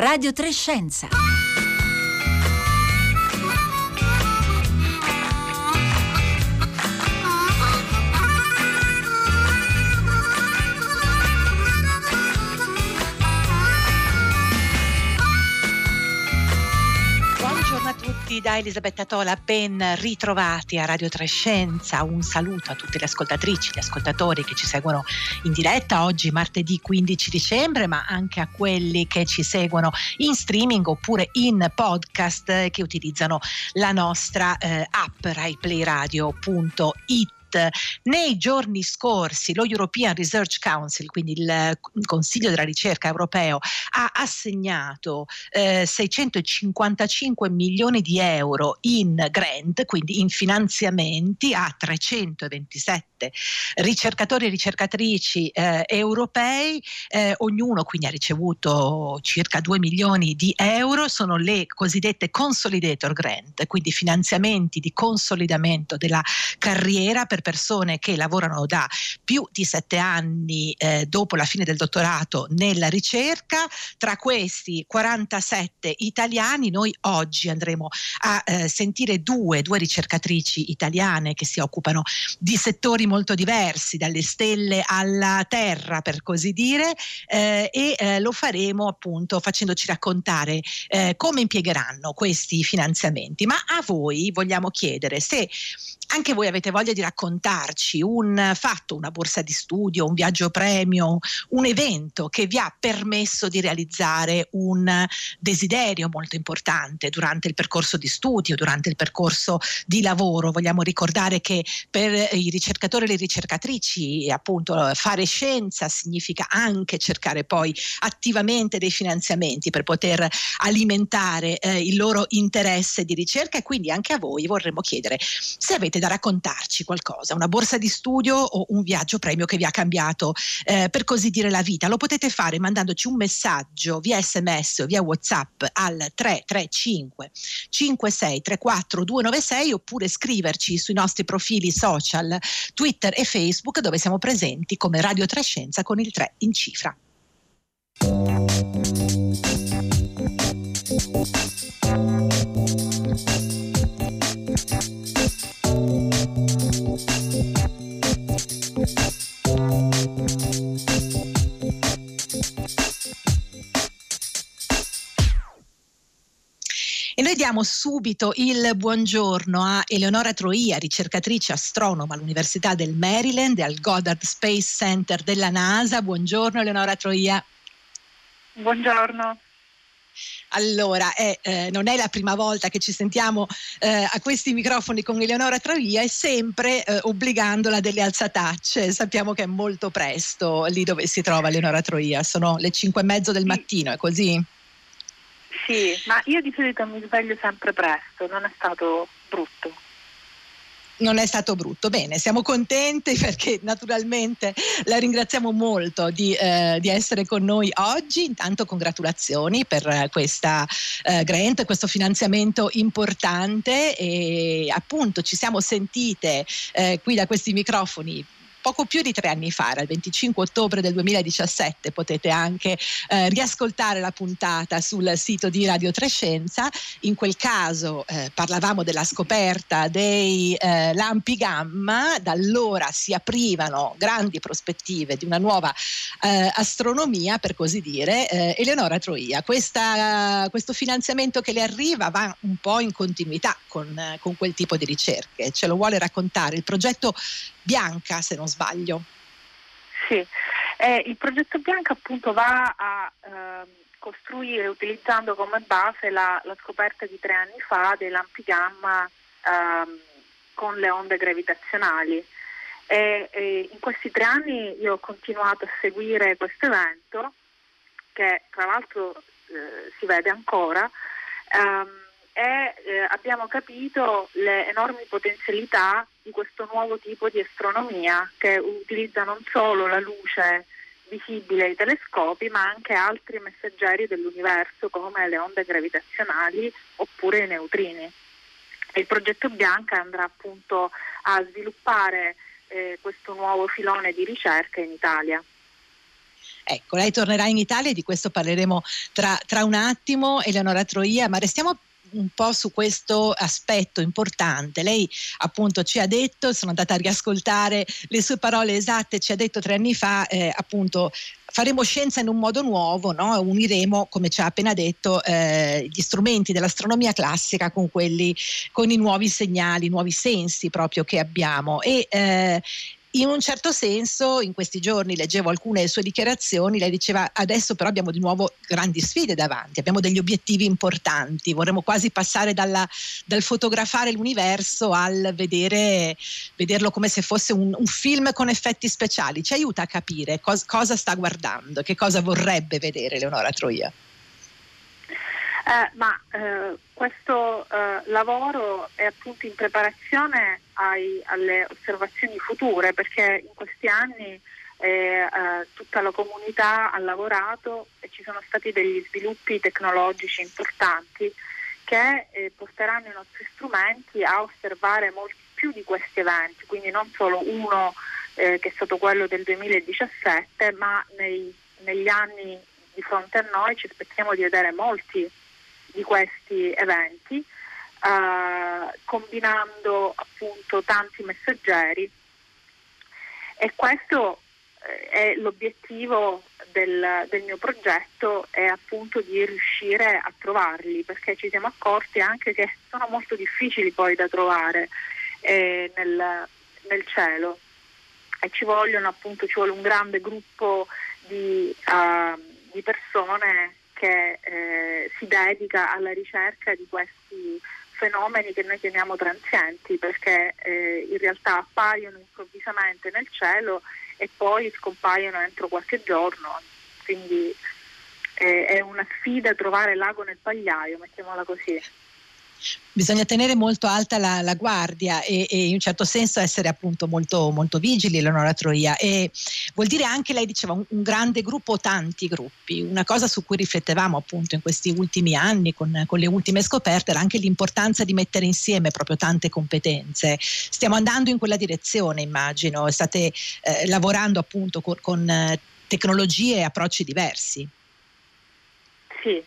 Radio Trescenza. Tutti da Elisabetta Tola, ben ritrovati a Radio Trescenza. Un saluto a tutte le ascoltatrici, gli ascoltatori che ci seguono in diretta oggi, martedì 15 dicembre, ma anche a quelli che ci seguono in streaming oppure in podcast che utilizzano la nostra eh, app raiplayradio.it nei giorni scorsi lo European Research Council, quindi il Consiglio della ricerca europeo, ha assegnato eh, 655 milioni di euro in grant, quindi in finanziamenti a 327 ricercatori e ricercatrici eh, europei, eh, ognuno quindi ha ricevuto circa 2 milioni di euro, sono le cosiddette consolidator grant, quindi finanziamenti di consolidamento della carriera per persone che lavorano da più di sette anni eh, dopo la fine del dottorato nella ricerca, tra questi 47 italiani, noi oggi andremo a eh, sentire due, due ricercatrici italiane che si occupano di settori molto diversi, dalle stelle alla terra per così dire, eh, e eh, lo faremo appunto facendoci raccontare eh, come impiegheranno questi finanziamenti. Ma a voi vogliamo chiedere se anche voi avete voglia di raccontarci un fatto, una borsa di studio, un viaggio premio, un evento che vi ha permesso di realizzare un desiderio molto importante durante il percorso di studio, durante il percorso di lavoro. Vogliamo ricordare che per i ricercatori e le ricercatrici appunto fare scienza significa anche cercare poi attivamente dei finanziamenti per poter alimentare eh, il loro interesse di ricerca e quindi anche a voi vorremmo chiedere se avete da raccontarci qualcosa, una borsa di studio o un viaggio premio che vi ha cambiato eh, per così dire la vita. Lo potete fare mandandoci un messaggio via sms o via whatsapp al 335 5634 296 oppure scriverci sui nostri profili social Twitter e Facebook dove siamo presenti come Radio Trescenza con il 3 in cifra. Noi diamo subito il buongiorno a Eleonora Troia, ricercatrice astronoma all'Università del Maryland e al Goddard Space Center della NASA. Buongiorno Eleonora Troia. Buongiorno. Allora, eh, eh, non è la prima volta che ci sentiamo eh, a questi microfoni con Eleonora Travia e sempre eh, obbligandola delle alzatacce. Sappiamo che è molto presto lì dove si trova Eleonora Troia, sono le cinque e mezzo del mattino, è così? Sì, ma io di solito mi sveglio sempre presto, non è stato brutto non è stato brutto. Bene, siamo contenti perché naturalmente la ringraziamo molto di, eh, di essere con noi oggi. Intanto congratulazioni per questa eh, grant, questo finanziamento importante e appunto ci siamo sentite eh, qui da questi microfoni poco più di tre anni fa, era il 25 ottobre del 2017, potete anche eh, riascoltare la puntata sul sito di Radio Trescenza. In quel caso eh, parlavamo della scoperta dei eh, lampi gamma, da allora si aprivano grandi prospettive di una nuova eh, astronomia, per così dire. Eh, Eleonora Troia, questa, questo finanziamento che le arriva va un po' in continuità con, con quel tipo di ricerche, ce lo vuole raccontare. Il progetto Bianca, se non sbaglio. Sì, eh, il progetto Bianca appunto va a eh, costruire utilizzando come base la, la, scoperta di tre anni fa dei lampi gamma eh, con le onde gravitazionali. E, e in questi tre anni io ho continuato a seguire questo evento che tra l'altro eh, si vede ancora. Um, e eh, abbiamo capito le enormi potenzialità di questo nuovo tipo di astronomia che utilizza non solo la luce visibile ai telescopi ma anche altri messaggeri dell'universo come le onde gravitazionali oppure i neutrini. il progetto Bianca andrà appunto a sviluppare eh, questo nuovo filone di ricerca in Italia. Ecco, lei tornerà in Italia e di questo parleremo tra, tra un attimo, Eleonora Troia, ma restiamo un po' su questo aspetto importante. Lei appunto ci ha detto, sono andata a riascoltare le sue parole esatte, ci ha detto tre anni fa eh, appunto faremo scienza in un modo nuovo, no? uniremo, come ci ha appena detto, eh, gli strumenti dell'astronomia classica con quelli, con i nuovi segnali, i nuovi sensi proprio che abbiamo. E, eh, in un certo senso, in questi giorni leggevo alcune sue dichiarazioni, lei diceva adesso però abbiamo di nuovo grandi sfide davanti, abbiamo degli obiettivi importanti, vorremmo quasi passare dalla, dal fotografare l'universo al vedere, vederlo come se fosse un, un, film con effetti speciali. Ci aiuta a capire cos, cosa sta guardando, che cosa vorrebbe vedere Leonora Troia. Eh, ma eh, questo eh, lavoro è appunto in preparazione ai, alle osservazioni future perché in questi anni eh, eh, tutta la comunità ha lavorato e ci sono stati degli sviluppi tecnologici importanti che porteranno i nostri strumenti a osservare molti più di questi eventi, quindi non solo uno che è stato quello del 2017, ma nei, negli anni di fronte a noi ci aspettiamo di vedere molti di questi eventi, eh, combinando appunto tanti messaggeri e questo eh, è l'obiettivo del, del, mio progetto è appunto di riuscire a trovarli perché ci siamo accorti anche che sono molto difficili poi da trovare eh, nel, nel, cielo. E ci vogliono appunto ci vuole un grande gruppo di, uh, di persone che eh, si dedica alla ricerca di questi fenomeni che noi chiamiamo transienti perché eh, in realtà appaiono improvvisamente nel cielo e poi scompaiono entro qualche giorno, quindi eh, è una sfida trovare l'ago nel pagliaio, mettiamola così bisogna tenere molto alta la, la guardia e, e, in un certo senso essere appunto molto, molto vigili, Eleonora Troia. E vuol dire anche, lei diceva, un, un, grande gruppo tanti gruppi. Una cosa su cui riflettevamo appunto in questi ultimi anni con, con le ultime scoperte era anche l'importanza di mettere insieme proprio tante competenze. Stiamo andando in quella direzione, immagino, state eh, lavorando appunto con, con eh, tecnologie e approcci diversi. Sì,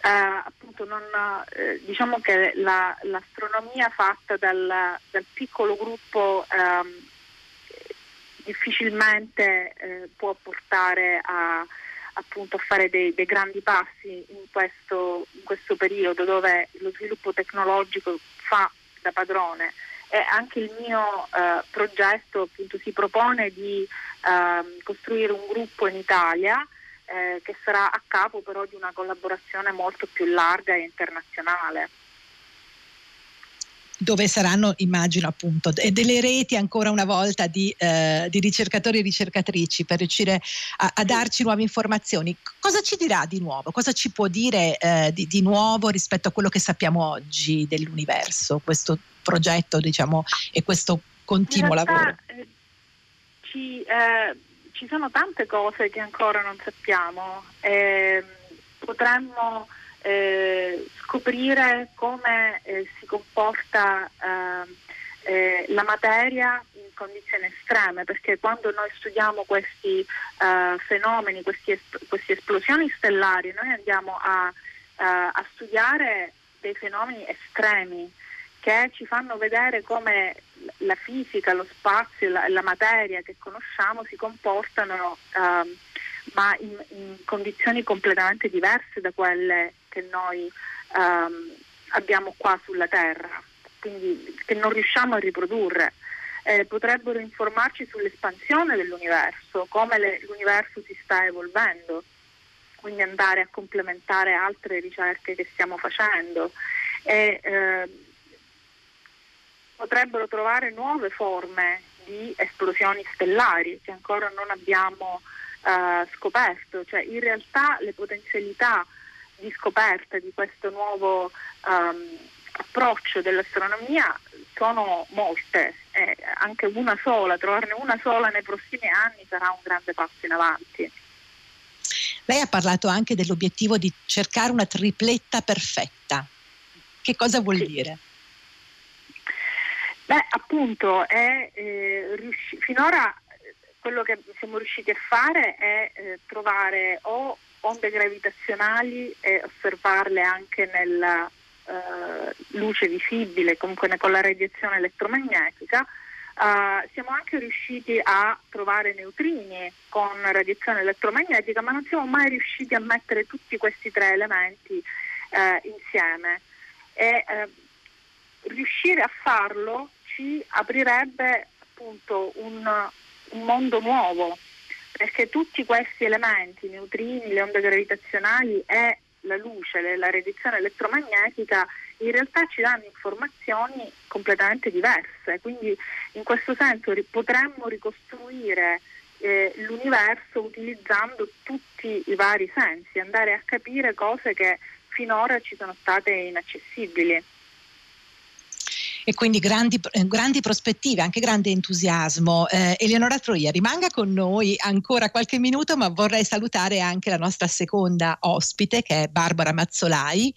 appunto non, eh, diciamo che la, l'astronomia fatta dal, dal piccolo gruppo ehm, difficilmente eh, può portare a, appunto, a fare dei, dei grandi passi in questo, in questo, periodo dove lo sviluppo tecnologico fa da padrone. E anche il mio eh, progetto appunto, si propone di ehm, costruire un gruppo in Italia eh, che sarà a capo però di una collaborazione molto più larga e internazionale dove saranno, immagino appunto, delle reti ancora una volta di, eh, di ricercatori e ricercatrici per riuscire a, a, darci nuove informazioni. Cosa ci dirà di nuovo? Cosa ci può dire eh, di, di, nuovo rispetto a quello che sappiamo oggi dell'universo, questo progetto diciamo, e questo continuo realtà, lavoro? Eh, ci, eh, ci sono tante cose che ancora non sappiamo. Eh, potremmo eh, scoprire come eh, si comporta ehm, eh, la materia in condizioni estreme, perché quando noi studiamo questi eh, fenomeni, questi es- queste esplosioni stellari, noi andiamo a, eh, a studiare dei fenomeni estremi che ci fanno vedere come la fisica, lo spazio, la, la materia che conosciamo si comportano um, ma in, in, condizioni completamente diverse da quelle che noi um, abbiamo qua sulla Terra, quindi che non riusciamo a riprodurre. Eh, potrebbero informarci sull'espansione dell'universo, come le, l'universo si sta evolvendo, quindi andare a complementare altre ricerche che stiamo facendo. E, eh, potrebbero trovare nuove forme di esplosioni stellari che ancora non abbiamo eh, scoperto, cioè in realtà le potenzialità di scoperta di questo nuovo um, approccio dell'astronomia sono molte, eh, anche una sola, trovarne una sola nei prossimi anni sarà un grande passo in avanti. Lei ha parlato anche dell'obiettivo di cercare una tripletta perfetta. Che cosa vuol sì. dire? Beh, appunto, è, eh, riusci- finora quello che siamo riusciti a fare è eh, trovare o onde gravitazionali e osservarle anche nella eh, luce visibile, comunque con la radiazione elettromagnetica. Uh, siamo anche riusciti a trovare neutrini con radiazione elettromagnetica, ma non siamo mai riusciti a mettere tutti questi tre elementi uh, insieme. E uh, riuscire a farlo ci aprirebbe appunto un, un mondo nuovo, perché tutti questi elementi, i neutrini, le onde gravitazionali e la luce, la radiazione elettromagnetica, in realtà ci danno informazioni completamente diverse, quindi in questo senso potremmo ricostruire eh, l'universo utilizzando tutti i vari sensi, andare a capire cose che finora ci sono state inaccessibili e quindi grandi, eh, grandi prospettive, anche grande entusiasmo. Eh, Eleonora Troia rimanga con noi ancora qualche minuto, ma vorrei salutare anche la nostra seconda ospite che è Barbara Mazzolai,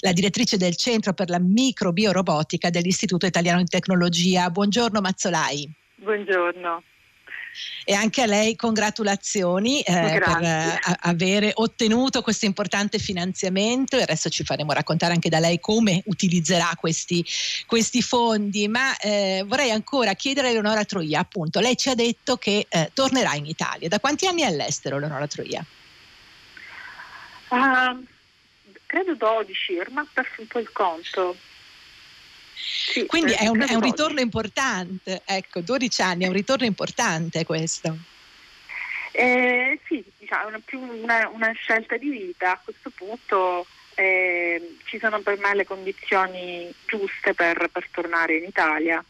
la direttrice del Centro per la Microbiorobotica dell'Istituto Italiano di Tecnologia. Buongiorno Mazzolai. Buongiorno e anche a lei congratulazioni eh, per eh, avere ottenuto questo importante finanziamento e adesso ci faremo raccontare anche da lei come utilizzerà questi, questi fondi, ma eh, vorrei ancora chiedere a Eleonora Troia, appunto, lei ci ha detto che eh, tornerà in Italia. Da quanti anni è all'estero Eleonora Troia? Uh, credo 12, ormai ho perso un po' il conto. Sì, Quindi è un, è un, ritorno importante, ecco, 12 anni è un ritorno importante questo. Eh, sì, diciamo, è più una, una, scelta di vita. A questo punto eh, ci sono per me le condizioni giuste per, per tornare in Italia.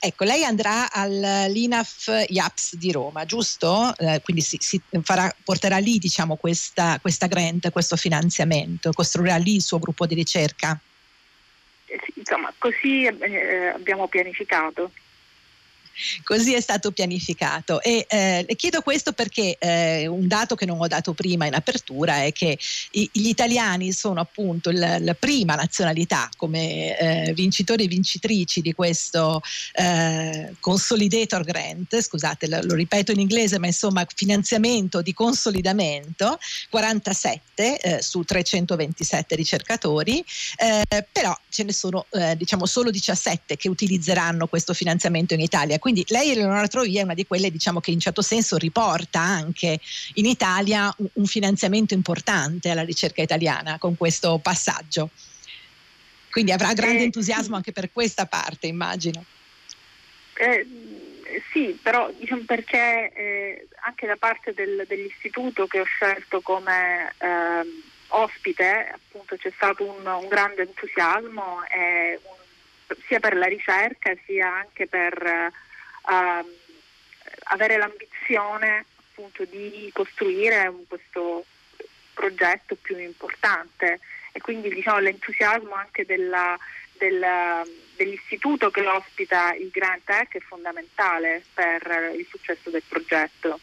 Ecco, lei andrà all'INAF IAPS di Roma, giusto? Eh, quindi si, si farà, porterà lì diciamo, questa, questa grant, questo finanziamento, costruirà lì il suo gruppo di ricerca insomma, così eh, abbiamo pianificato. Così è stato pianificato. E eh, le chiedo questo perché eh, un dato che non ho dato prima in apertura è che i, gli italiani sono appunto la, la prima nazionalità come eh, vincitori e vincitrici di questo eh, Consolidator Grant, scusate lo, lo, ripeto in inglese ma insomma finanziamento di consolidamento, 47 eh, su 327 ricercatori, eh, però ce ne sono diciamo solo 17 che utilizzeranno questo finanziamento in Italia quindi lei, Eleonora Trovia, è una di quelle diciamo, che in certo senso riporta anche in Italia un, finanziamento importante alla ricerca italiana con questo passaggio. Quindi avrà grande eh, entusiasmo anche per questa parte, immagino. Eh, sì, però diciamo perché eh, anche da parte del, dell'istituto che ho scelto come eh, ospite appunto c'è stato un, un grande entusiasmo un, sia per la ricerca sia anche per uh, avere l'ambizione appunto di costruire questo progetto più importante e quindi diciamo, l'entusiasmo anche della, della, dell'istituto che ospita il Grant Tech è fondamentale per il successo del progetto.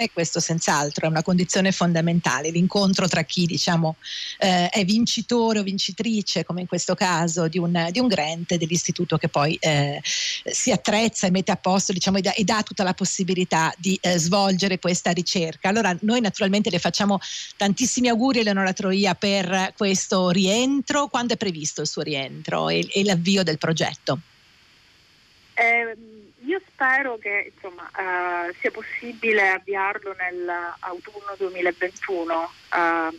E questo senz'altro è una condizione fondamentale, l'incontro tra chi diciamo, eh, è vincitore o vincitrice, come in questo caso, di un, di un grant dell'istituto che poi eh, si attrezza e mette a posto diciamo, e, dà, e, dà, tutta la possibilità di eh, svolgere questa ricerca. Allora noi naturalmente le facciamo tantissimi auguri Eleonora Troia per questo rientro. Quando è previsto il suo rientro e, e l'avvio del progetto? Eh, io spero che insomma, uh, sia possibile avviarlo nell'autunno 2021. Uh,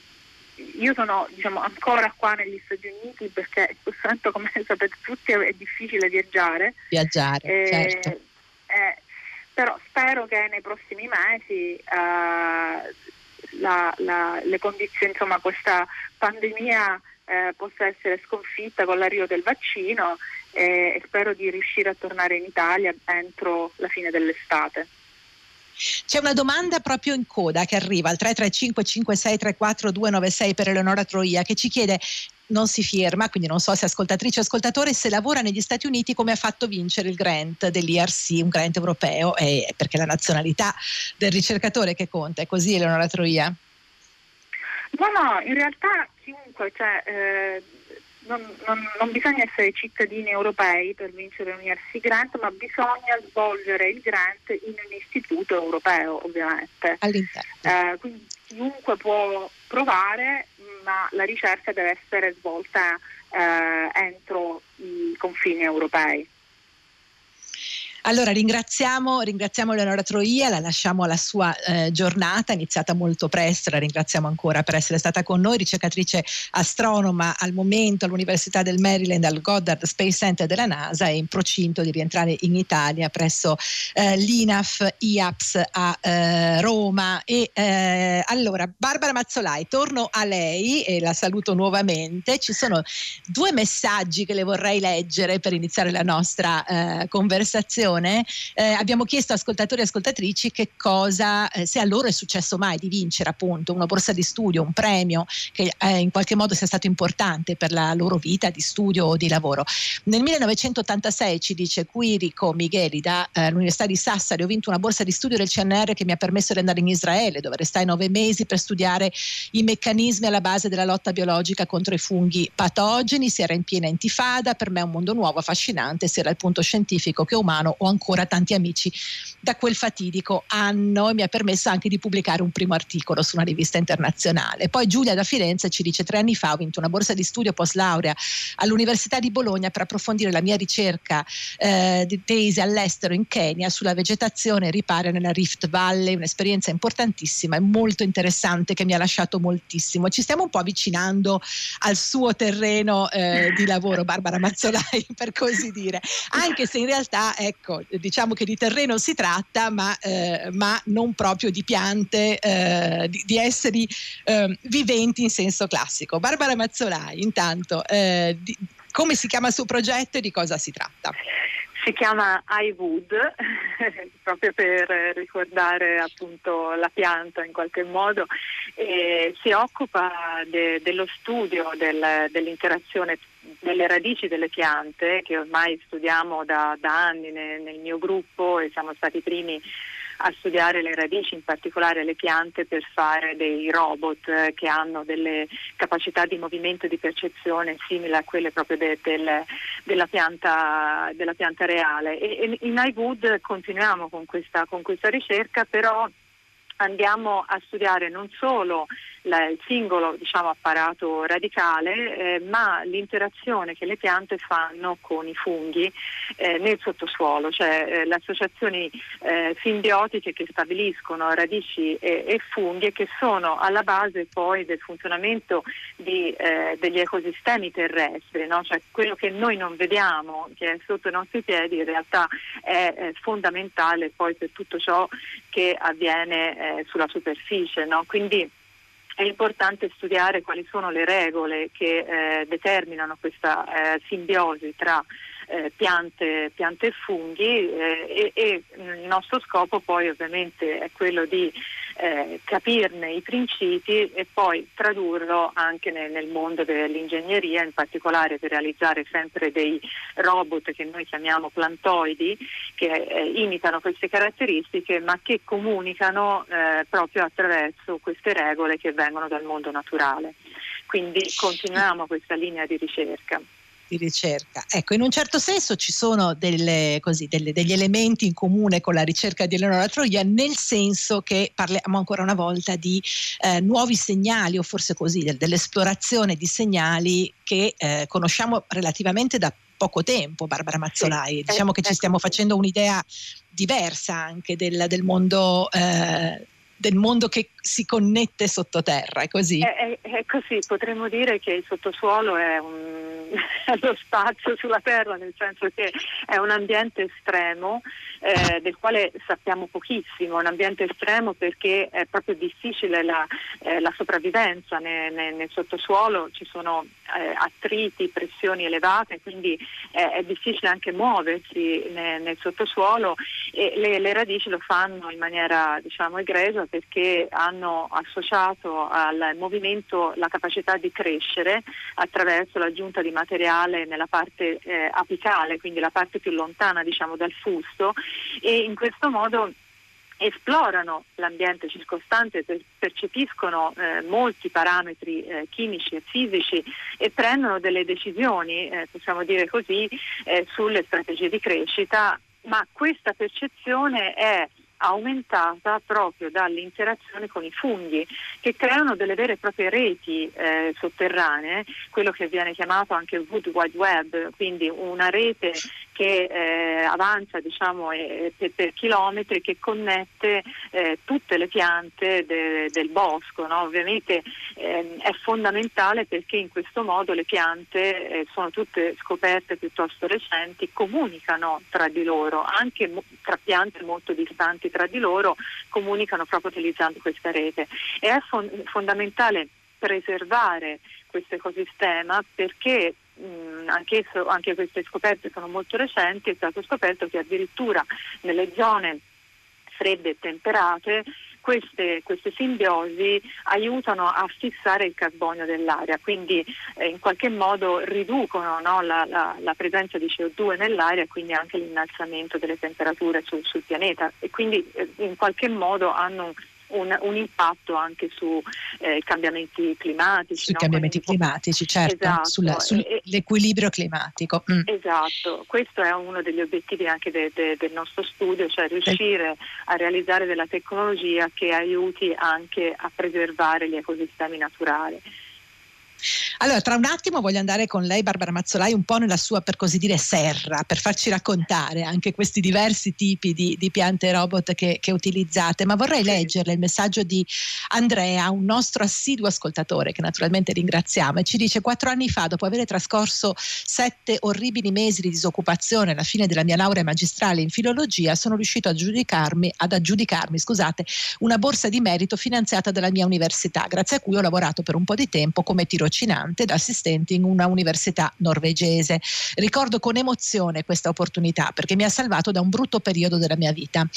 eh, io sono diciamo, ancora qua negli Stati Uniti perché in questo momento, come sapete tutti, è difficile viaggiare. Viaggiare, eh, certo. Eh, però spero che nei prossimi mesi uh, la, la, le condizioni, insomma, questa pandemia eh, possa essere sconfitta con l'arrivo del vaccino eh, e spero di riuscire a tornare in Italia entro la fine dell'estate. C'è una domanda proprio in coda che arriva al 335 5634 296 per Eleonora Troia che ci chiede non si firma, quindi non so se ascoltatrice o ascoltatore, se lavora negli Stati Uniti come ha fatto vincere il grant dell'IRC, un grant europeo, e perché la nazionalità del ricercatore che conta, è così Eleonora Troia? No, no, in realtà chiunque, cioè, eh, non, non, non, bisogna essere cittadini europei per vincere l'University Grant, ma bisogna svolgere il grant in un istituto europeo, ovviamente. Eh, quindi chiunque può provare, ma la ricerca deve essere svolta eh, entro i confini europei. Allora ringraziamo, ringraziamo Leonora Troia, la lasciamo alla sua eh, giornata, iniziata molto presto, la ringraziamo ancora per essere stata con noi, ricercatrice astronoma al momento all'Università del Maryland al Goddard Space Center della NASA e in procinto di rientrare in Italia presso eh, l'INAF IAPS a eh, Roma. E, eh, allora, Barbara Mazzolai, torno a lei e la saluto nuovamente. Ci sono due messaggi che le vorrei leggere per iniziare la nostra eh, conversazione trasmissione eh, abbiamo chiesto ascoltatori e ascoltatrici che cosa, eh, se a loro è successo mai di vincere appunto una borsa di studio, un premio che eh, in qualche modo sia stato importante per la loro vita di studio o di lavoro. Nel 1986 ci dice Quirico Micheli dall'Università eh, di Sassari ho vinto una borsa di studio del CNR che mi ha permesso di andare in Israele dove restai nove mesi per studiare i meccanismi alla base della lotta biologica contro i funghi patogeni, si era in piena intifada, per me è un mondo nuovo, affascinante, sia dal punto scientifico che umano ho ancora tanti amici da quel fatidico anno e mi ha permesso anche di pubblicare un primo articolo su una rivista internazionale. Poi Giulia da Firenze ci dice tre anni fa ho vinto una borsa di studio post laurea all'Università di Bologna per approfondire la mia ricerca eh, di tesi all'estero in Kenya sulla vegetazione ripara nella Rift Valley, un'esperienza importantissima e molto interessante che mi ha lasciato moltissimo. Ci stiamo un po' avvicinando al suo terreno eh, di lavoro, Barbara Mazzolai, per così dire, anche se in realtà ecco ecco, diciamo che di terreno si tratta, ma, eh, ma non proprio di piante, eh, di, di, esseri eh, viventi in senso classico. Barbara Mazzolai, intanto, eh, di, come si chiama il suo progetto e di cosa si tratta? Si chiama iWood, proprio per ricordare appunto la pianta in qualche modo, e si occupa de, dello studio del, dell'interazione delle radici delle piante che ormai studiamo da, da anni nel, nel, mio gruppo e siamo stati i primi a studiare le radici, in particolare le piante, per fare dei robot eh, che hanno delle capacità di movimento e di percezione simili a quelle proprio de, del, della, pianta, della, pianta, reale. E, e in iWood continuiamo con questa, con questa ricerca, però andiamo a studiare non solo la, il singolo diciamo, apparato radicale, eh, ma l'interazione che le piante fanno con i funghi eh, nel sottosuolo, cioè eh, le associazioni eh, simbiotiche che stabiliscono radici e, e, funghi che sono alla base poi del funzionamento di, eh, degli ecosistemi terrestri, no? cioè quello che noi non vediamo, che è sotto i nostri piedi, in realtà è, è fondamentale poi per tutto ciò che avviene eh, sulla superficie. No? Quindi è importante studiare quali sono le regole che eh, determinano questa eh, simbiosi tra eh, piante, piante, e funghi eh, e, e, il nostro scopo poi ovviamente è quello di eh, capirne i principi e poi tradurlo anche nel, nel, mondo dell'ingegneria, in particolare per realizzare sempre dei robot che noi chiamiamo plantoidi, che eh, imitano queste caratteristiche ma che comunicano eh, proprio attraverso queste regole che vengono dal mondo naturale. Quindi continuiamo questa linea di ricerca di ricerca. Ecco, in un certo senso ci sono delle, così, delle, degli elementi in comune con la ricerca di Eleonora Troia, nel senso che parliamo ancora una volta di eh, nuovi segnali, o forse così, del, dell'esplorazione di segnali che eh, conosciamo relativamente da poco tempo, Barbara Mazzolai. Sì, diciamo che ci ecco. stiamo facendo un'idea diversa anche del, del mondo. Eh, del mondo che si connette sottoterra, è così? È, è, è così, potremmo dire che il sottosuolo è un lo spazio sulla Terra, nel senso che è un ambiente estremo eh, del quale sappiamo pochissimo, un ambiente estremo perché è proprio difficile la, eh, la sopravvivenza nel, nel, nel, sottosuolo, ci sono eh, attriti, pressioni elevate, quindi è difficile anche muoversi nel, nel sottosuolo e le, le, radici lo fanno in maniera diciamo egregia perché hanno associato al movimento la capacità di crescere attraverso l'aggiunta di materiale nella parte eh, apicale, quindi la parte più lontana diciamo, dal fusto e in questo modo esplorano l'ambiente circostante, percepiscono eh, molti parametri eh, chimici e fisici e prendono delle decisioni, eh, possiamo dire così, eh, sulle strategie di crescita, ma questa percezione è aumentata proprio dall'interazione con i funghi che creano delle vere e proprie reti eh, sotterranee, quello che viene chiamato anche Wood Wide Web, quindi una rete che eh, avanza diciamo, eh, per, per, chilometri che connette eh, tutte le piante de, del bosco. No? Ovviamente ehm, è fondamentale perché in questo modo le piante eh, sono tutte scoperte piuttosto recenti, comunicano tra di loro, anche mo- tra piante molto distanti tra di loro, comunicano proprio utilizzando questa rete. E è fon- fondamentale preservare questo ecosistema perché mh, anch'esso, anche queste scoperte sono molto recenti, è stato scoperto che addirittura nelle zone fredde e temperate queste, queste, simbiosi aiutano a fissare il carbonio dell'aria, quindi eh, in qualche modo riducono no, la, la, la, presenza di CO2 nell'aria e quindi anche l'innalzamento delle temperature sul, sul pianeta. E quindi eh, in qualche modo hanno un, un impatto anche sui eh, cambiamenti climatici. Sui no? cambiamenti Quindi, climatici, certo, esatto. Sulla, sull'equilibrio climatico. Mm. Esatto, questo è uno degli obiettivi anche de, de, del nostro studio, cioè riuscire a realizzare della tecnologia che aiuti anche a preservare gli ecosistemi naturali. Allora, tra un attimo voglio andare con lei, Barbara Mazzolai, un po' nella sua, per così dire, serra, per farci raccontare anche questi diversi tipi di, di piante robot che, che, utilizzate, ma vorrei leggerle il messaggio di Andrea, un nostro assiduo ascoltatore, che naturalmente ringraziamo, e ci dice, quattro anni fa, dopo aver trascorso sette orribili mesi di disoccupazione alla fine della mia laurea magistrale in filologia, sono riuscito ad aggiudicarmi, ad aggiudicarmi scusate, una borsa di merito finanziata dalla mia università, grazie a cui ho lavorato per un po' di tempo come tirocinante ed assistente in una università norvegese. Ricordo con emozione questa opportunità perché mi ha salvato da un brutto periodo della mia vita.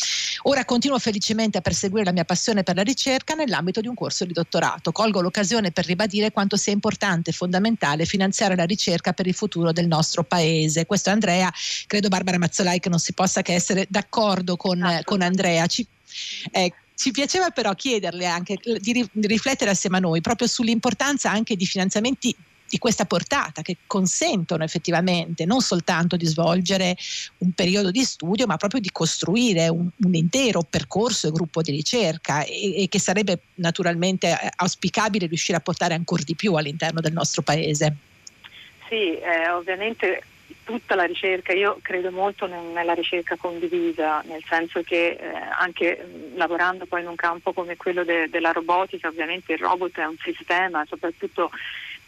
Ora continuo felicemente a perseguire la mia passione per la ricerca nell'ambito di un corso di dottorato. Colgo l'occasione per ribadire quanto sia importante e fondamentale finanziare la ricerca per il futuro del nostro paese. Questo è Andrea, credo Barbara Mazzolai che non si possa che essere d'accordo con, con Andrea. Ci, eh, ci piaceva però chiederle anche di, riflettere assieme a noi proprio sull'importanza anche di finanziamenti di questa portata che consentono effettivamente non soltanto di svolgere un periodo di studio, ma proprio di costruire un, un intero percorso e gruppo di ricerca e, e, che sarebbe naturalmente eh, auspicabile riuscire a portare ancora di più all'interno del nostro paese. Sì, eh, ovviamente tutta la ricerca, io credo molto nella ricerca condivisa, nel senso che eh, anche lavorando poi in un campo come quello de, della robotica, ovviamente il robot è un sistema, soprattutto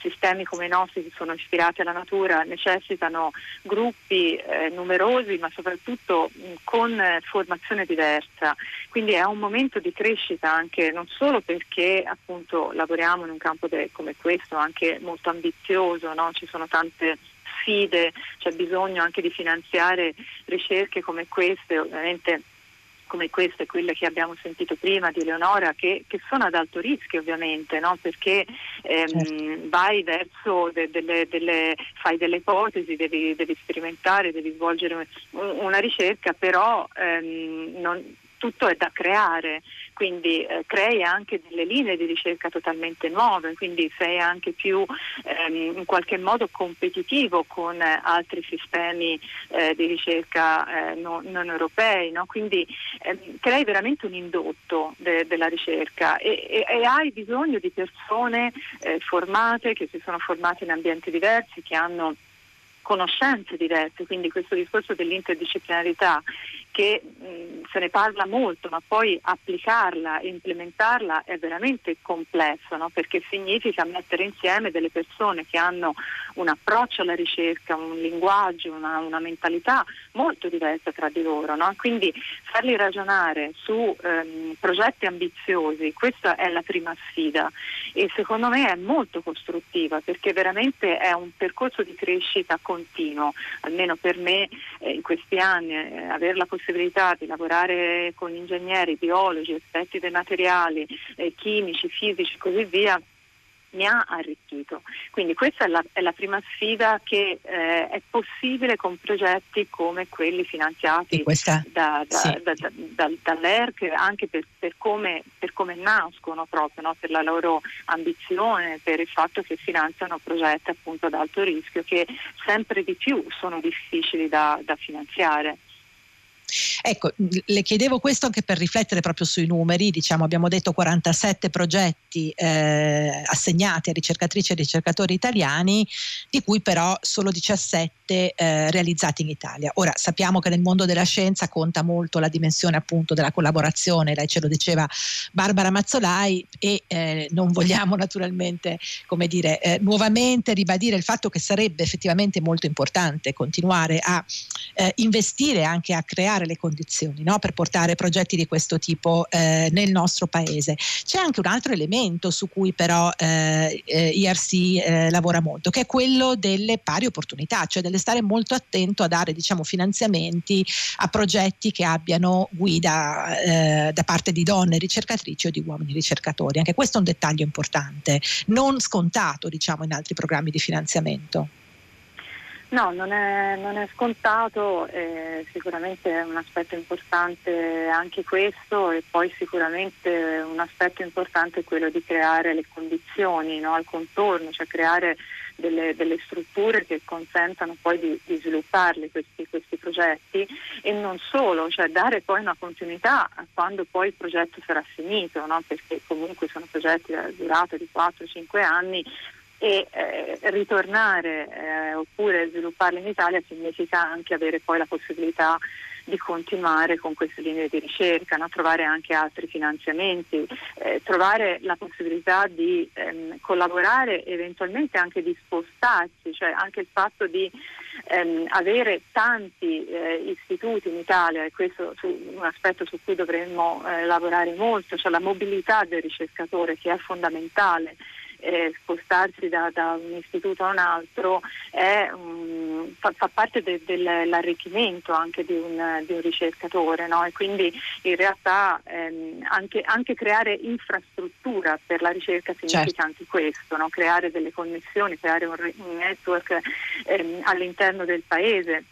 sistemi come i nostri che sono ispirati alla natura necessitano gruppi eh, numerosi ma soprattutto mh, con eh, formazione diversa. Quindi è un momento di crescita anche non solo perché appunto lavoriamo in un campo de- come questo, anche molto ambizioso, no? ci sono tante sfide, c'è bisogno anche di finanziare ricerche come queste, ovviamente come queste, quelle che abbiamo sentito prima di Eleonora, che, che sono ad alto rischio ovviamente, no? perché ehm, certo. vai verso de, delle, delle, fai delle ipotesi, devi, devi sperimentare, devi svolgere una ricerca, però ehm, non, tutto è da creare, quindi eh, crei anche delle linee di ricerca totalmente nuove, quindi sei anche più ehm, in qualche modo competitivo con eh, altri sistemi eh, di ricerca eh, non, non, europei, no? quindi ehm, crei veramente un indotto de- della ricerca e-, e-, e, hai bisogno di persone eh, formate che si sono formate in ambienti diversi, che hanno conoscenze diverse, quindi questo discorso dell'interdisciplinarità che mh, se ne parla molto, ma poi applicarla e implementarla è veramente complesso, no? perché significa mettere insieme delle persone che hanno un approccio alla ricerca, un linguaggio, una, una mentalità molto diversa tra di loro. No? Quindi farli ragionare su ehm, progetti ambiziosi, questa è la prima sfida e secondo me è molto costruttiva perché veramente è un percorso di crescita continuo, almeno per me eh, in questi anni eh, avere la possibilità possibilità di lavorare con ingegneri, biologi, esperti dei materiali, eh, chimici, fisici e così via mi ha arricchito. Quindi questa è la, è la prima sfida che eh, è possibile con progetti come quelli finanziati questa, da, da, sì. da, dall'ERC, anche per, per, come, per, come, nascono proprio, no? per la loro ambizione, per il fatto che finanziano progetti appunto ad alto rischio che sempre di più sono difficili da, da finanziare. Ecco, le chiedevo questo anche per riflettere proprio sui numeri, diciamo abbiamo detto 47 progetti eh, assegnati a ricercatrici e ricercatori italiani, di cui però solo 17 eh, realizzati in Italia. Ora sappiamo che nel mondo della scienza conta molto la dimensione appunto della collaborazione, lei ce lo diceva Barbara Mazzolai e eh, non vogliamo naturalmente, come dire, eh, nuovamente ribadire il fatto che sarebbe effettivamente molto importante continuare a eh, investire anche a creare creare le condizioni no? per portare progetti di questo tipo eh, nel nostro paese. C'è anche un altro elemento su cui però eh, IRC eh, eh, lavora molto, che è quello delle pari opportunità, cioè delle stare molto attento a dare diciamo, finanziamenti a progetti che abbiano guida eh, da parte di donne ricercatrici o di uomini ricercatori. Anche questo è un dettaglio importante, non scontato diciamo, in altri programmi di finanziamento. No, non è, non è scontato, eh, sicuramente è un aspetto importante anche questo e poi sicuramente un aspetto importante è quello di creare le condizioni no, al contorno, cioè creare delle, delle, strutture che consentano poi di, di svilupparli questi, questi, progetti e non solo, cioè dare poi una continuità quando poi il progetto sarà finito, no? perché comunque sono progetti a durata di 4-5 anni e eh, ritornare eh, oppure svilupparli in Italia significa anche avere poi la possibilità di continuare con queste linee di ricerca, no? trovare anche altri finanziamenti, eh, trovare la possibilità di ehm, collaborare, eventualmente anche di spostarsi, cioè anche il fatto di ehm, avere tanti eh, istituti in Italia, e questo è un aspetto su cui dovremmo eh, lavorare molto, cioè la mobilità del ricercatore che è fondamentale eh, spostarsi da, da, un istituto a un altro è, um, fa, fa, parte de, dell'arricchimento anche di un, di un ricercatore no? e quindi in realtà ehm, anche, anche, creare infrastruttura per la ricerca significa certo. anche questo, no? creare delle connessioni, creare un, un network ehm, all'interno del paese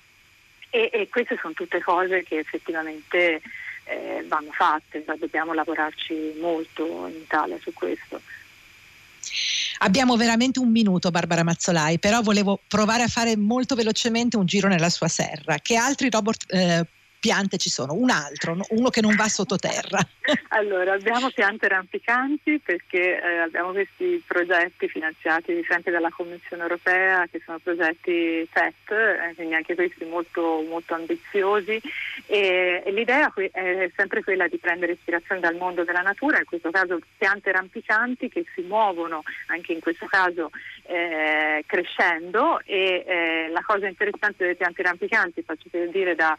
e, e, queste sono tutte cose che effettivamente eh, vanno fatte, dobbiamo lavorarci molto in Italia su questo. Abbiamo veramente un minuto, Barbara Mazzolai, però volevo provare a fare molto velocemente un giro nella sua serra. Che altri robot eh, piante ci sono? Un altro, uno che non va sottoterra. Allora, abbiamo piante rampicanti perché eh, abbiamo questi progetti finanziati sempre dalla Commissione europea che sono progetti TET, eh, quindi anche questi molto, molto ambiziosi e, e, l'idea è sempre quella di prendere ispirazione dal mondo della natura, in questo caso piante rampicanti che si muovono anche in questo caso eh, crescendo e eh, la cosa interessante delle piante rampicanti, faccio per dire da,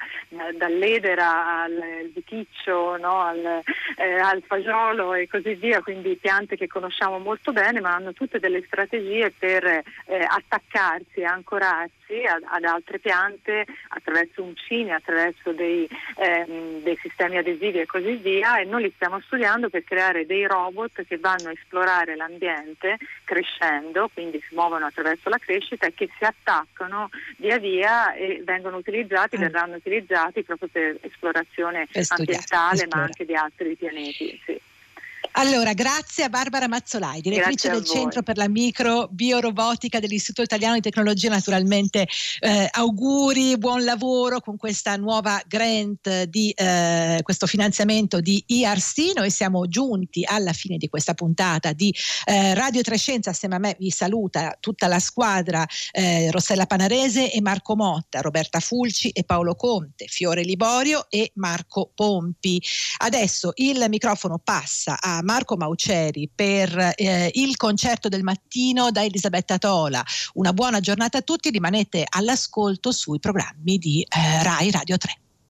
dall'edera al viticcio, no, al, eh, al fagiolo e così via, quindi piante che conosciamo molto bene ma hanno tutte delle strategie per eh, attaccarsi e ancorarsi ad, ad, altre piante attraverso uncini, attraverso dei, ehm, dei, sistemi adesivi e così via e noi li stiamo studiando per creare dei robot che vanno a esplorare l'ambiente crescendo, quindi si muovono attraverso la crescita e che si attaccano via via e vengono utilizzati, mm. verranno utilizzati proprio per esplorazione ambientale ma anche di altri pianeti. Sì. Allora, grazie a Barbara Mazzolai, direttrice del Centro per la Microbiorobotica dell'Istituto Italiano di Tecnologia. Naturalmente eh, auguri, buon lavoro con questa nuova grant di eh, questo finanziamento di IRC. Noi siamo giunti alla fine di questa puntata di eh, Radio Trescenza. Assieme a me vi saluta tutta la squadra eh, Rossella Panarese e Marco Motta, Roberta Fulci e Paolo Conte, Fiore Liborio e Marco Pompi. Adesso il microfono passa a Marco Mauceri per eh, il concerto del mattino da Elisabetta Tola. Una buona giornata a tutti, rimanete all'ascolto sui programmi di eh, Rai Radio 3.